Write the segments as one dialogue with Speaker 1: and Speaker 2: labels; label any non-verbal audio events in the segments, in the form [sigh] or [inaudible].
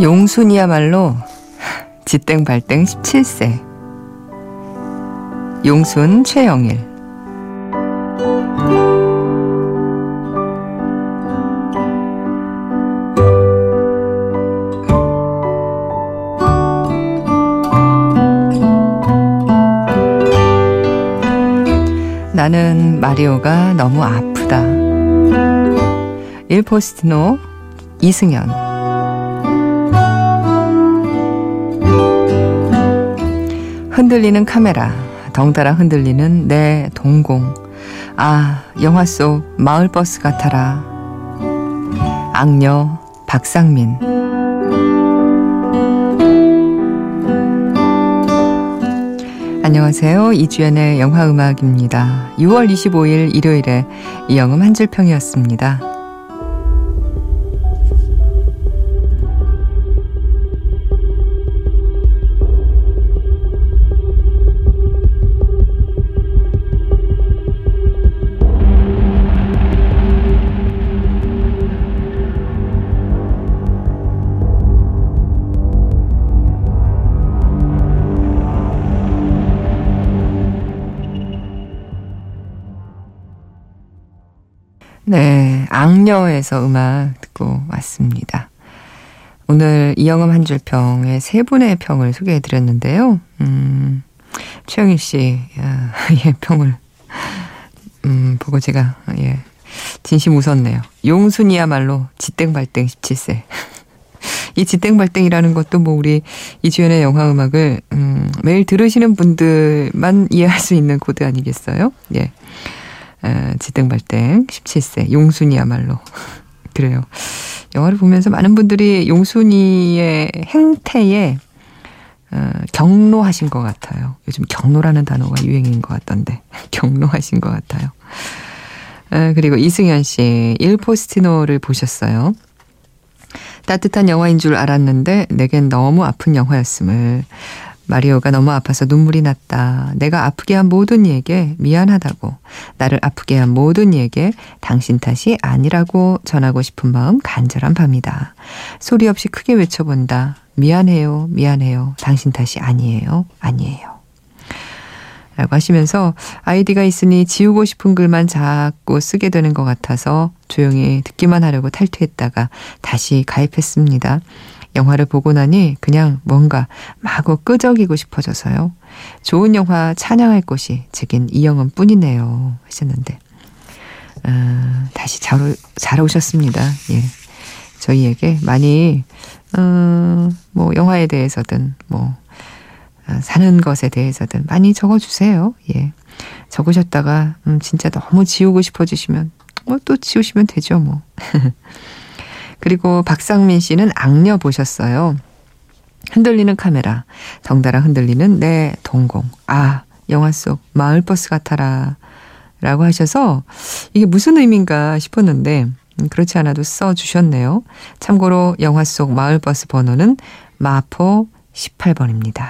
Speaker 1: 용순이야말로 지땡발땡 17세. 용순 최영일. 나는 마리오가 너무 아프다. 1포스트노 이승연. 흔들리는 카메라, 덩달아 흔들리는 내 동공. 아, 영화 속 마을버스 같아라. 악녀 박상민. 안녕하세요. 이주연의 영화음악입니다. 6월 25일 일요일에 이영음 한 줄평이었습니다. 네, 악녀에서 음악 듣고 왔습니다. 오늘 이영음 한줄 평의 세 분의 평을 소개해 드렸는데요. 음, 최영일 씨, 야, [laughs] 예, 평을, 음, 보고 제가, 예, 진심 웃었네요. 용순이야말로 지땡발땡 17세. [laughs] 이 지땡발땡이라는 것도 뭐 우리 이주연의 영화 음악을, 음, 매일 들으시는 분들만 이해할 수 있는 코드 아니겠어요? 예. 지등발등 17세 용순이야말로 [laughs] 그래요. 영화를 보면서 많은 분들이 용순이의 행태에 어, 경로하신 것 같아요. 요즘 경로라는 단어가 유행인 것 같던데 [laughs] 경로하신 것 같아요. 어, 그리고 이승현 씨 1포스티노를 보셨어요. 따뜻한 영화인 줄 알았는데 내겐 너무 아픈 영화였음을 마리오가 너무 아파서 눈물이 났다. 내가 아프게 한 모든 이에게 미안하다고. 나를 아프게 한 모든 이에게 당신 탓이 아니라고 전하고 싶은 마음 간절한 밤이다. 소리 없이 크게 외쳐본다. 미안해요. 미안해요. 당신 탓이 아니에요. 아니에요. 라고 하시면서 아이디가 있으니 지우고 싶은 글만 자꾸 쓰게 되는 것 같아서 조용히 듣기만 하려고 탈퇴했다가 다시 가입했습니다. 영화를 보고 나니 그냥 뭔가 마구 끄적이고 싶어져서요. 좋은 영화 찬양할 곳이 제겐 이영은 뿐이네요. 하셨는데, 어, 다시 잘, 잘 오셨습니다. 예. 저희에게 많이, 어, 뭐, 영화에 대해서든, 뭐, 어, 사는 것에 대해서든 많이 적어주세요. 예. 적으셨다가, 음, 진짜 너무 지우고 싶어지시면, 뭐, 또 지우시면 되죠, 뭐. [laughs] 그리고 박상민 씨는 악녀 보셨어요. 흔들리는 카메라, 덩달아 흔들리는 내 동공. 아, 영화 속 마을버스 같아라. 라고 하셔서 이게 무슨 의미인가 싶었는데, 음, 그렇지 않아도 써 주셨네요. 참고로 영화 속 마을버스 번호는 마포 18번입니다.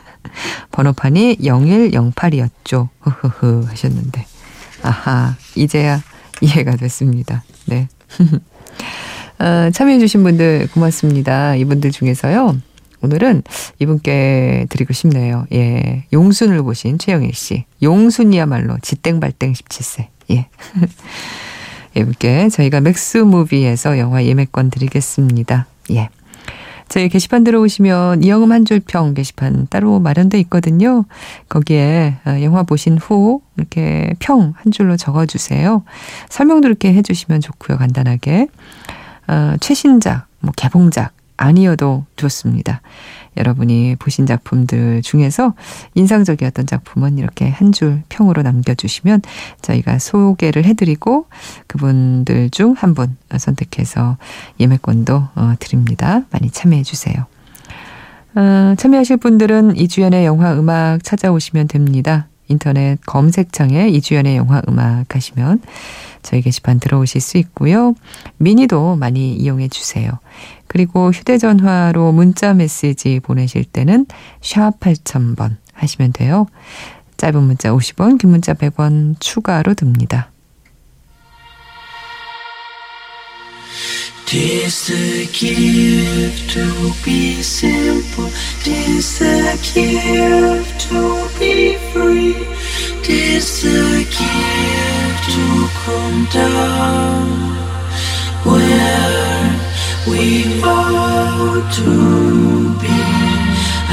Speaker 1: [laughs] 번호판이 0108이었죠. 흐흐흐 하셨는데. 아하, 이제야 이해가 됐습니다. 네. [laughs] 어, 참여해주신 분들 고맙습니다. 이분들 중에서요. 오늘은 이분께 드리고 싶네요. 예. 용순을 보신 최영일 씨. 용순이야말로 지땡발땡 17세. 예. [laughs] 이분께 저희가 맥스무비에서 영화 예매권 드리겠습니다. 예. 저희 게시판 들어오시면 이영음 한 줄 평 게시판 따로 마련돼 있거든요. 거기에 어, 영화 보신 후 이렇게 평 한 줄로 적어주세요. 설명도 이렇게 해주시면 좋고요. 간단하게. 어, 최신작, 뭐 개봉작 아니어도 좋습니다. 여러분이 보신 작품들 중에서 인상적이었던 작품은 이렇게 한 줄 평으로 남겨주시면 저희가 소개를 해드리고 그분들 중 한 분 선택해서 예매권도 어, 드립니다. 많이 참여해주세요. 어, 참여하실 분들은 이주연의 영화 음악 찾아오시면 됩니다. 인터넷 검색창에 이주연의 영화 음악 하시면 저희 게시판 들어오실 수 있고요. 미니도 많이 이용해 주세요. 그리고 휴대전화로 문자 메시지 보내실 때는 샵 8000번 하시면 돼요. 짧은 문자 50원, 긴 문자 100원 추가로 듭니다.
Speaker 2: Tis the gift to be simple, tis the gift to be free, tis the gift to come down where we ought to be.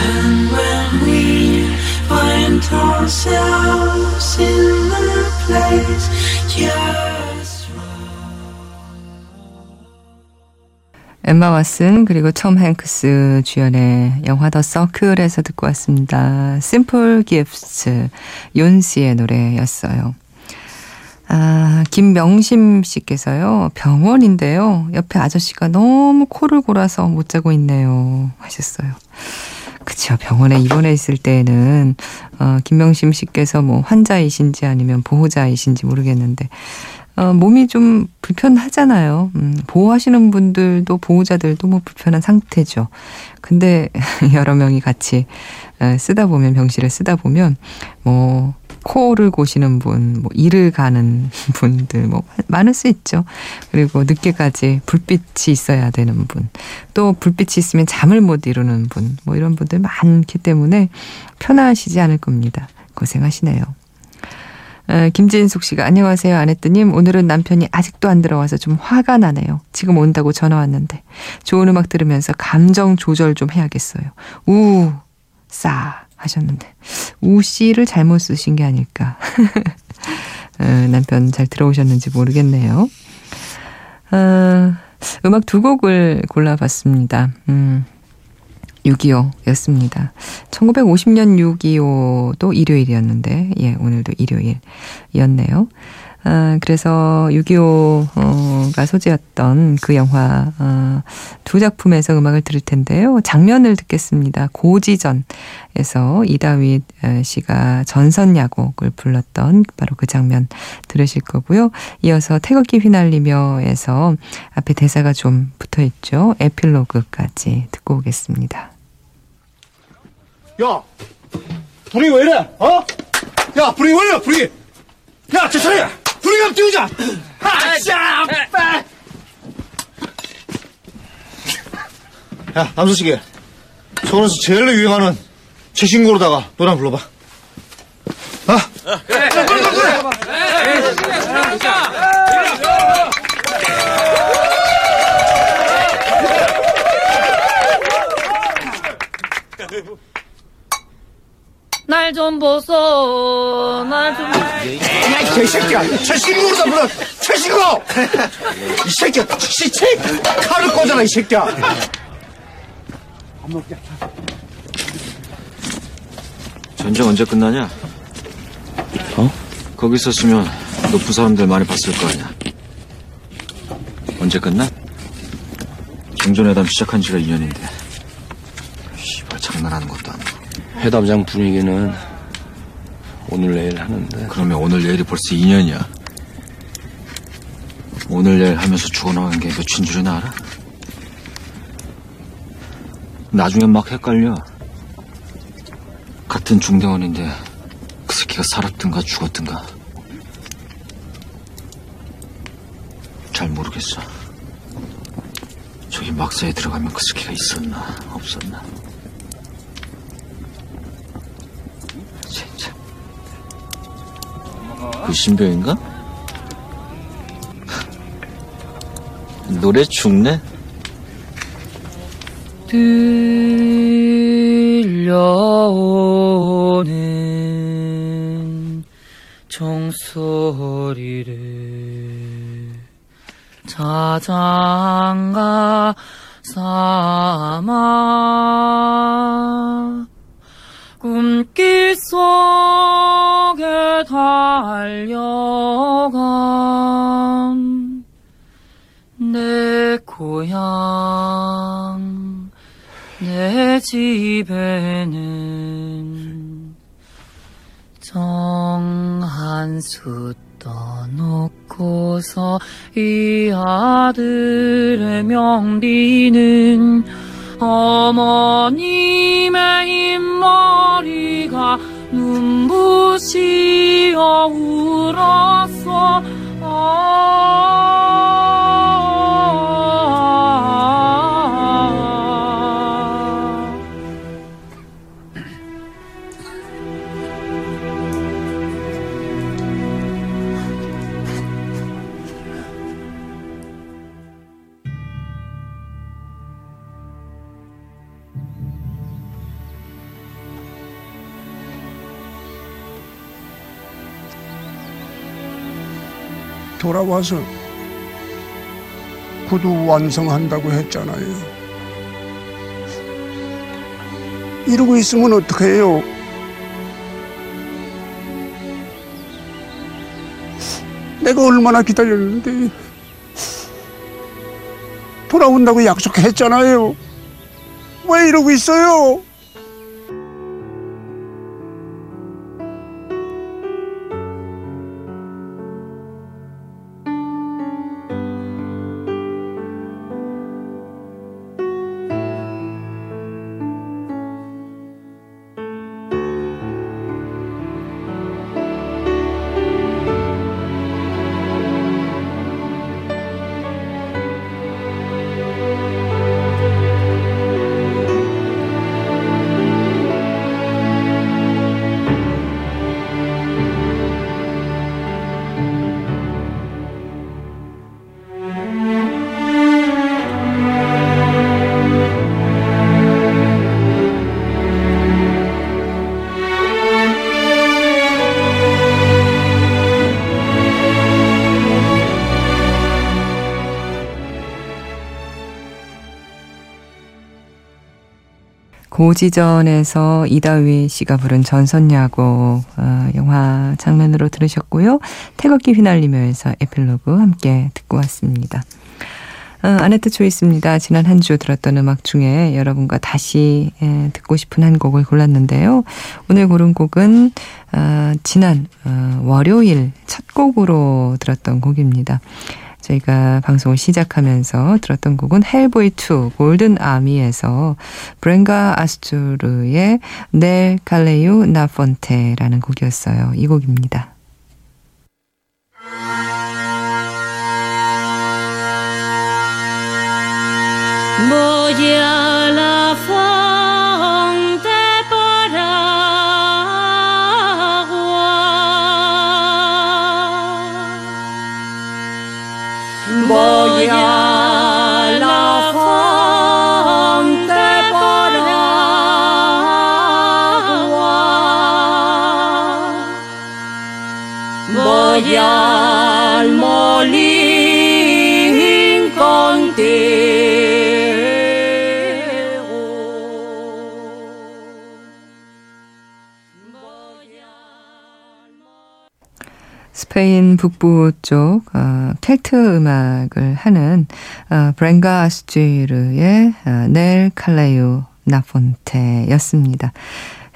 Speaker 2: And when we find ourselves in the place just
Speaker 1: 엠마 왓슨 그리고 톰 행크스 주연의 영화 더 서클에서 듣고 왔습니다. Simple Gifts 윤씨의 노래였어요. 아, 김명심 씨께서요. 병원인데요. 옆에 아저씨가 너무 코를 골아서 못 자고 있네요. 하셨어요. 그쵸. 병원에 입원해 있을 때에는, 어, 김명심 씨께서 뭐 환자이신지 아니면 보호자이신지 모르겠는데, 어, 몸이 좀 불편하잖아요. 음, 보호하시는 분들도 보호자들도 뭐 불편한 상태죠. 근데 [laughs] 여러 명이 같이 쓰다 보면 병실을 쓰다 보면 뭐 코를 고시는 분, 뭐 일을 가는 [laughs] 분들 뭐 많을 수 있죠. 그리고 늦게까지 불빛이 있어야 되는 분, 또 불빛이 있으면 잠을 못 이루는 분, 뭐 이런 분들 많기 때문에 편하시지 않을 겁니다. 고생하시네요. 김진숙 씨가 안녕하세요 아내뜨님 오늘은 남편이 아직도 안 들어와서 좀 화가 나네요. 지금 온다고 전화 왔는데 좋은 음악 들으면서 감정 조절 좀 해야겠어요. 우싸 하셨는데 우 씨를 잘못 쓰신 게 아닐까. [laughs] 어, 남편 잘 들어오셨는지 모르겠네요. 어, 음악 두 곡을 골라봤습니다. 음. 6.25였습니다. 1950년 6.25도 일요일이었는데, 예, 오늘도 일요일이었네요. 아, 그래서 6.25가 소재였던 그 영화, 어, 두 작품에서 음악을 들을 텐데요. 장면을 듣겠습니다. 고지전에서 이다윗 씨가 전선 야곡을 불렀던 바로 그 장면 들으실 거고요. 이어서 태극기 휘날리며에서 앞에 대사가 좀 붙어 있죠. 에필로그까지 듣고 오겠습니다.
Speaker 3: 야! 분위기 왜 이래? 어? 야, 분위기 왜 이래, 분위기! 야, 저차례 분위기 한번 띄우자! 하샤! 야, 남수식이. 서울에서 제일 유행하는 최신곡으로다가 노래 한번 불러봐. 어? 그래, 그래, 그래, 그래!
Speaker 4: 날 좀 보소, 날 좀.
Speaker 3: 야, 이 개새끼야! 최신곡으로다 불러! 최신곡! 이 새끼야! 시체! 칼을 꽂아라, 이 새끼야!
Speaker 5: 전쟁 언제 끝나냐? 어? 거기 있었으면 높은 사람들 많이 봤을 거 아니야. 언제 끝나? 정전회담 시작한 지가 2년인데. 씨발 장난하는 것도 아니고.
Speaker 6: 회담장 분위기는 오늘 내일 하는데
Speaker 5: 그러면 오늘 내일이 벌써 2년이야. 오늘 내일 하면서 죽어나간 게 몇인 줄이나 알아? 나중엔 막 헷갈려. 같은 중대원인데 그 새끼가 살았든가 죽었든가 잘 모르겠어. 저기 막사에 들어가면 그 새끼가 있었나 없었나. 진짜. 그 신병인가? 노래 죽네?
Speaker 4: 들려오는 종소리를 자장가 삼아 달려간 내 고향 내 집에는 정한수 떠놓고서 이 아들의 명비는 어머님의 흰머리가 눈부시어 울었어. 아
Speaker 7: 돌아와서 구두 완성한다고 했잖아요. 이러고 있으면 어떡해요? 내가 얼마나 기다렸는데 돌아온다고 약속했잖아요. 왜 이러고 있어요?
Speaker 1: 고지전에서 이다위 씨가 부른 전선야곡 어, 영화 장면으로 들으셨고요. 태극기 휘날리며에서 에필로그 함께 듣고 왔습니다. 어, 아네트 초이스입니다. 지난 한 주 들었던 음악 중에 여러분과 다시 에, 듣고 싶은 한 곡을 골랐는데요. 오늘 고른 곡은 어, 지난 어, 월요일 첫 곡으로 들었던 곡입니다. 저희가 방송을 시작하면서 들었던 곡은 헬보이 2 골든 아미에서 브렌가 아스투르의 넬 칼레유 나폰테라는 곡이었어요. 이 곡입니다.
Speaker 4: Voy a 我呀，拉风灯把那挂，我呀。
Speaker 1: 스페인 북부 쪽 어, 켈트 음악을 하는 어, 브렌가 아스쥐르의 어, 넬 칼레유 나폰테였습니다.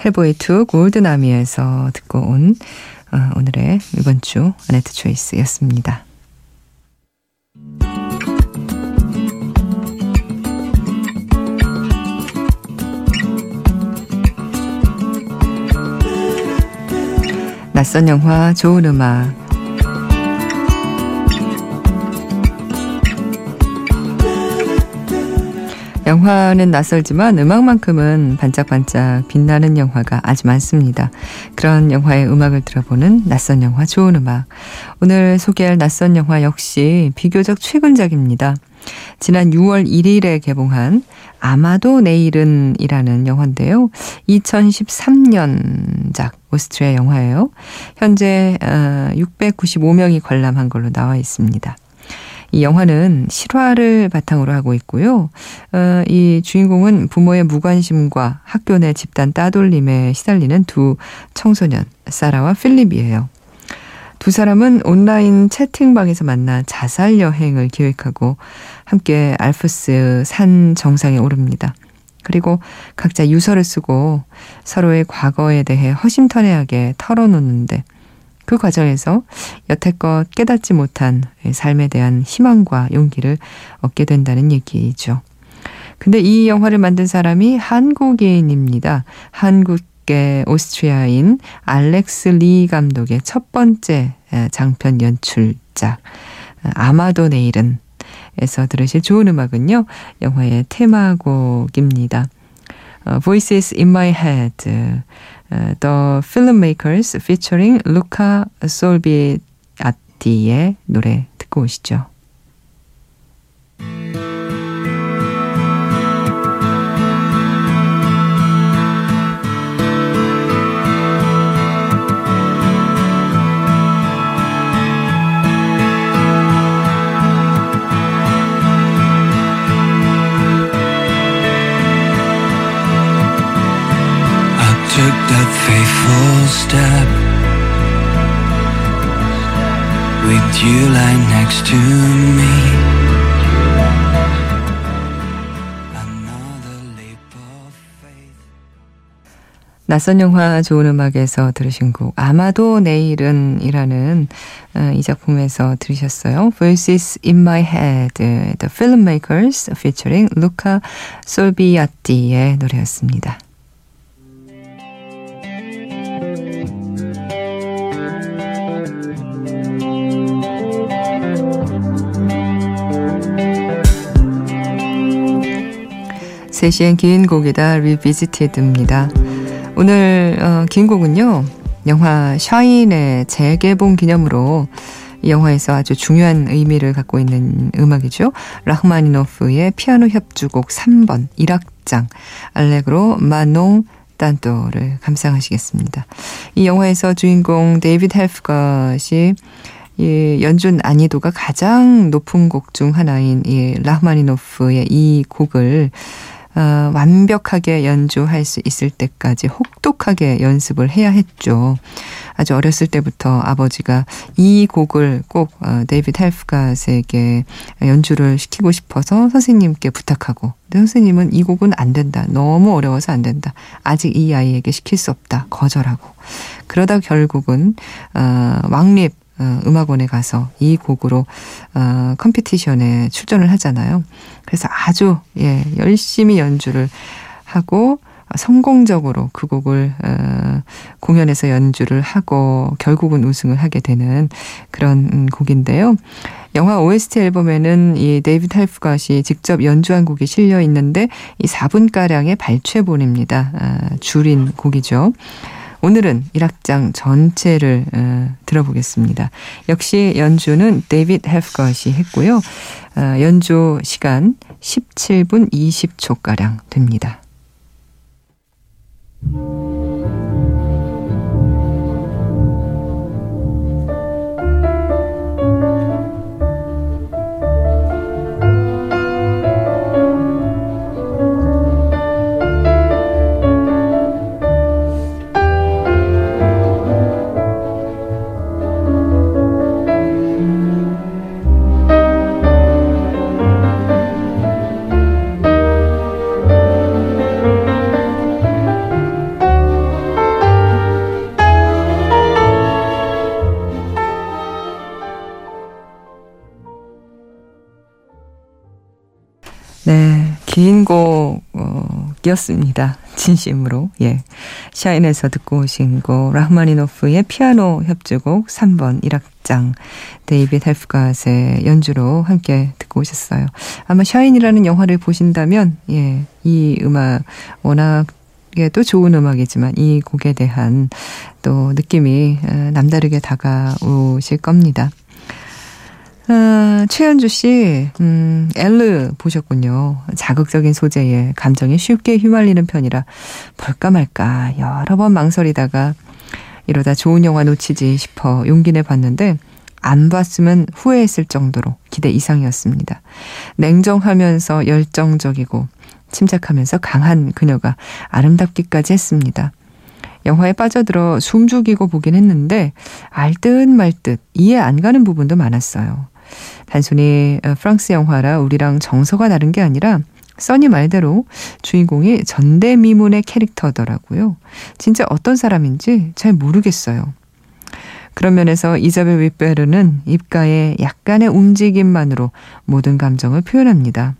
Speaker 1: 헬보이 2 골드나미에서 듣고 온 어, 오늘의 이번 주 아네트 초이스였습니다. 낯선 영화 좋은 음악 영화는 낯설지만 음악만큼은 반짝반짝 빛나는 영화가 아주 많습니다. 그런 영화의 음악을 들어보는 낯선 영화 좋은 음악. 오늘 소개할 낯선 영화 역시 비교적 최근작입니다. 지난 6월 1일에 개봉한 아마도 내일은 이라는 영화인데요. 2013년작 오스트리아 영화예요. 현재 695명이 관람한 걸로 나와 있습니다. 이 영화는 실화를 바탕으로 하고 있고요. 어, 이 주인공은 부모의 무관심과 학교 내 집단 따돌림에 시달리는 두 청소년, 사라와 필립이에요. 두 사람은 온라인 채팅방에서 만나 자살 여행을 계획하고 함께 알프스 산 정상에 오릅니다. 그리고 각자 유서를 쓰고 서로의 과거에 대해 허심탄회하게 털어놓는데 그 과정에서 여태껏 깨닫지 못한 삶에 대한 희망과 용기를 얻게 된다는 얘기죠. 근데 이 영화를 만든 사람이 한국인입니다. 한국 계 오스트리아인 알렉스 리 감독의 첫 번째 장편 연출작 아마도 내일은 에서 들으실 좋은 음악은요. 영화의 테마곡입니다. 어, Voices in My Head, 어, The Filmmakers featuring 루카 솔비아티의 노래 듣고 오시죠.
Speaker 2: Took that fateful step with you lying next to me.
Speaker 1: 낯선 영화 좋은 음악에서 들으신 곡 아마도 내일은 이라는 어, 이 작품에서 들으셨어요. Voices in My Head, The Filmmakers featuring 루카 솔비아티의 노래였습니다. 세시엔 긴 곡이다 리비지티드입니다. 오늘 어, 긴 곡은요. 영화 샤인의 재개봉 기념으로 이 영화에서 아주 중요한 의미를 갖고 있는 음악이죠. 라흐마니노프의 피아노 협주곡 3번 1악장 Allegro ma non tanto를 감상하시겠습니다. 이 영화에서 주인공 데이비드 헬프갓이 이 연주 난이도가 가장 높은 곡 중 하나인 이 라흐마니노프의 이 곡을 어, 완벽하게 연주할 수 있을 때까지 혹독하게 연습을 해야 했죠. 아주 어렸을 때부터 아버지가 이 곡을 꼭 어, 데이비드 헬프갓에게 연주를 시키고 싶어서 선생님께 부탁하고 근데 선생님은 이 곡은 안 된다. 너무 어려워서 안 된다. 아직 이 아이에게 시킬 수 없다. 거절하고 그러다 결국은 어, 왕립 어, 음악원에 가서 이 곡으로 어, competition에 출전을 하잖아요. 그래서 아주 예, 열심히 연주를 하고 성공적으로 그 곡을 어, 공연에서 연주를 하고 결국은 우승을 하게 되는 그런 음, 곡인데요. 영화 OST 앨범에는 이 데이비드 헬프갓이 직접 연주한 곡이 실려 있는데 이 4분가량의 발췌본입니다. 아, 줄인 곡이죠. 오늘은 1악장 전체를 어, 들어보겠습니다. 역시 연주는 데이비드 헬프갓이 했고요. 어, 연주 시간 17분 20초가량 됩니다. 곡이었습니다. 진심으로. 예. 샤인에서 듣고 오신 곡 라흐마니노프의 피아노 협주곡 3번 1악장 데이빗 헬프갓의 연주로 함께 듣고 오셨어요. 아마 샤인이라는 영화를 보신다면 예, 이 음악 워낙 또 좋은 음악이지만 이 곡에 대한 또 느낌이 어, 남다르게 다가오실 겁니다. 아, 최현주 씨, 음, 엘르 보셨군요. 자극적인 소재에 감정이 쉽게 휘말리는 편이라 볼까 말까 여러 번 망설이다가 이러다 좋은 영화 놓치지 싶어 용기 내 봤는데 안 봤으면 후회했을 정도로 기대 이상이었습니다. 냉정하면서 열정적이고 침착하면서 강한 그녀가 아름답기까지 했습니다. 영화에 빠져들어 숨 죽이고 보긴 했는데 알듯 말듯 이해 안 가는 부분도 많았어요. 단순히 어, 프랑스 영화라 우리랑 정서가 다른 게 아니라 써니 말대로 주인공이 전대미문의 캐릭터더라고요. 진짜 어떤 사람인지 잘 모르겠어요. 그런 면에서 이자벨 윗베르는 입가의 약간의 움직임만으로 모든 감정을 표현합니다.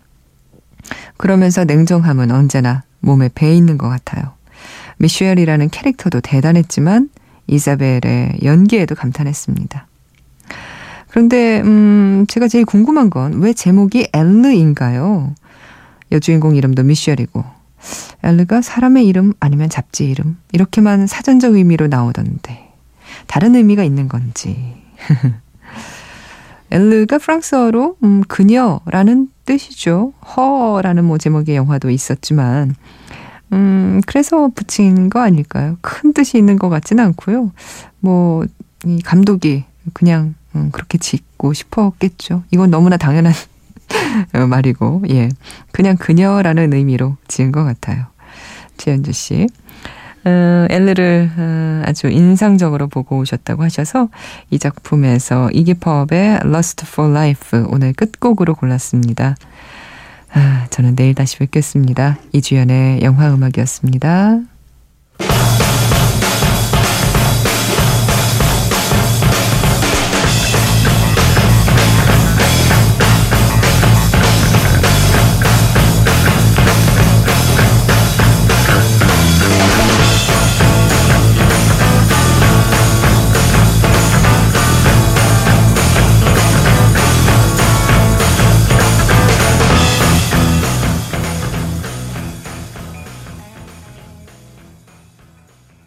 Speaker 1: 그러면서 냉정함은 언제나 몸에 배 있는 것 같아요. 미셸이라는 캐릭터도 대단했지만 이자벨의 연기에도 감탄했습니다. 그런데 음 제가 제일 궁금한 건 왜 제목이 엘르인가요? 여주인공 이름도 미셸이고 엘르가 사람의 이름 아니면 잡지 이름 이렇게만 사전적 의미로 나오던데 다른 의미가 있는 건지 [laughs] 엘르가 프랑스어로 음, 그녀라는 뜻이죠. 허라는 뭐 제목의 영화도 있었지만 음, 그래서 붙인 거 아닐까요? 큰 뜻이 있는 것 같지는 않고요. 뭐, 이 감독이 그냥 음, 그렇게 짓고 싶었겠죠. 이건 너무나 당연한 [laughs] 말이고, 예. 그냥 그녀라는 의미로 지은 것 같아요. 최현주 씨. 어, 엘르를 어, 아주 인상적으로 보고 오셨다고 하셔서 이 작품에서 이기팝의 Lust for Life 오늘 끝곡으로 골랐습니다. 아, 저는 내일 다시 뵙겠습니다. 이주연의 영화음악이었습니다.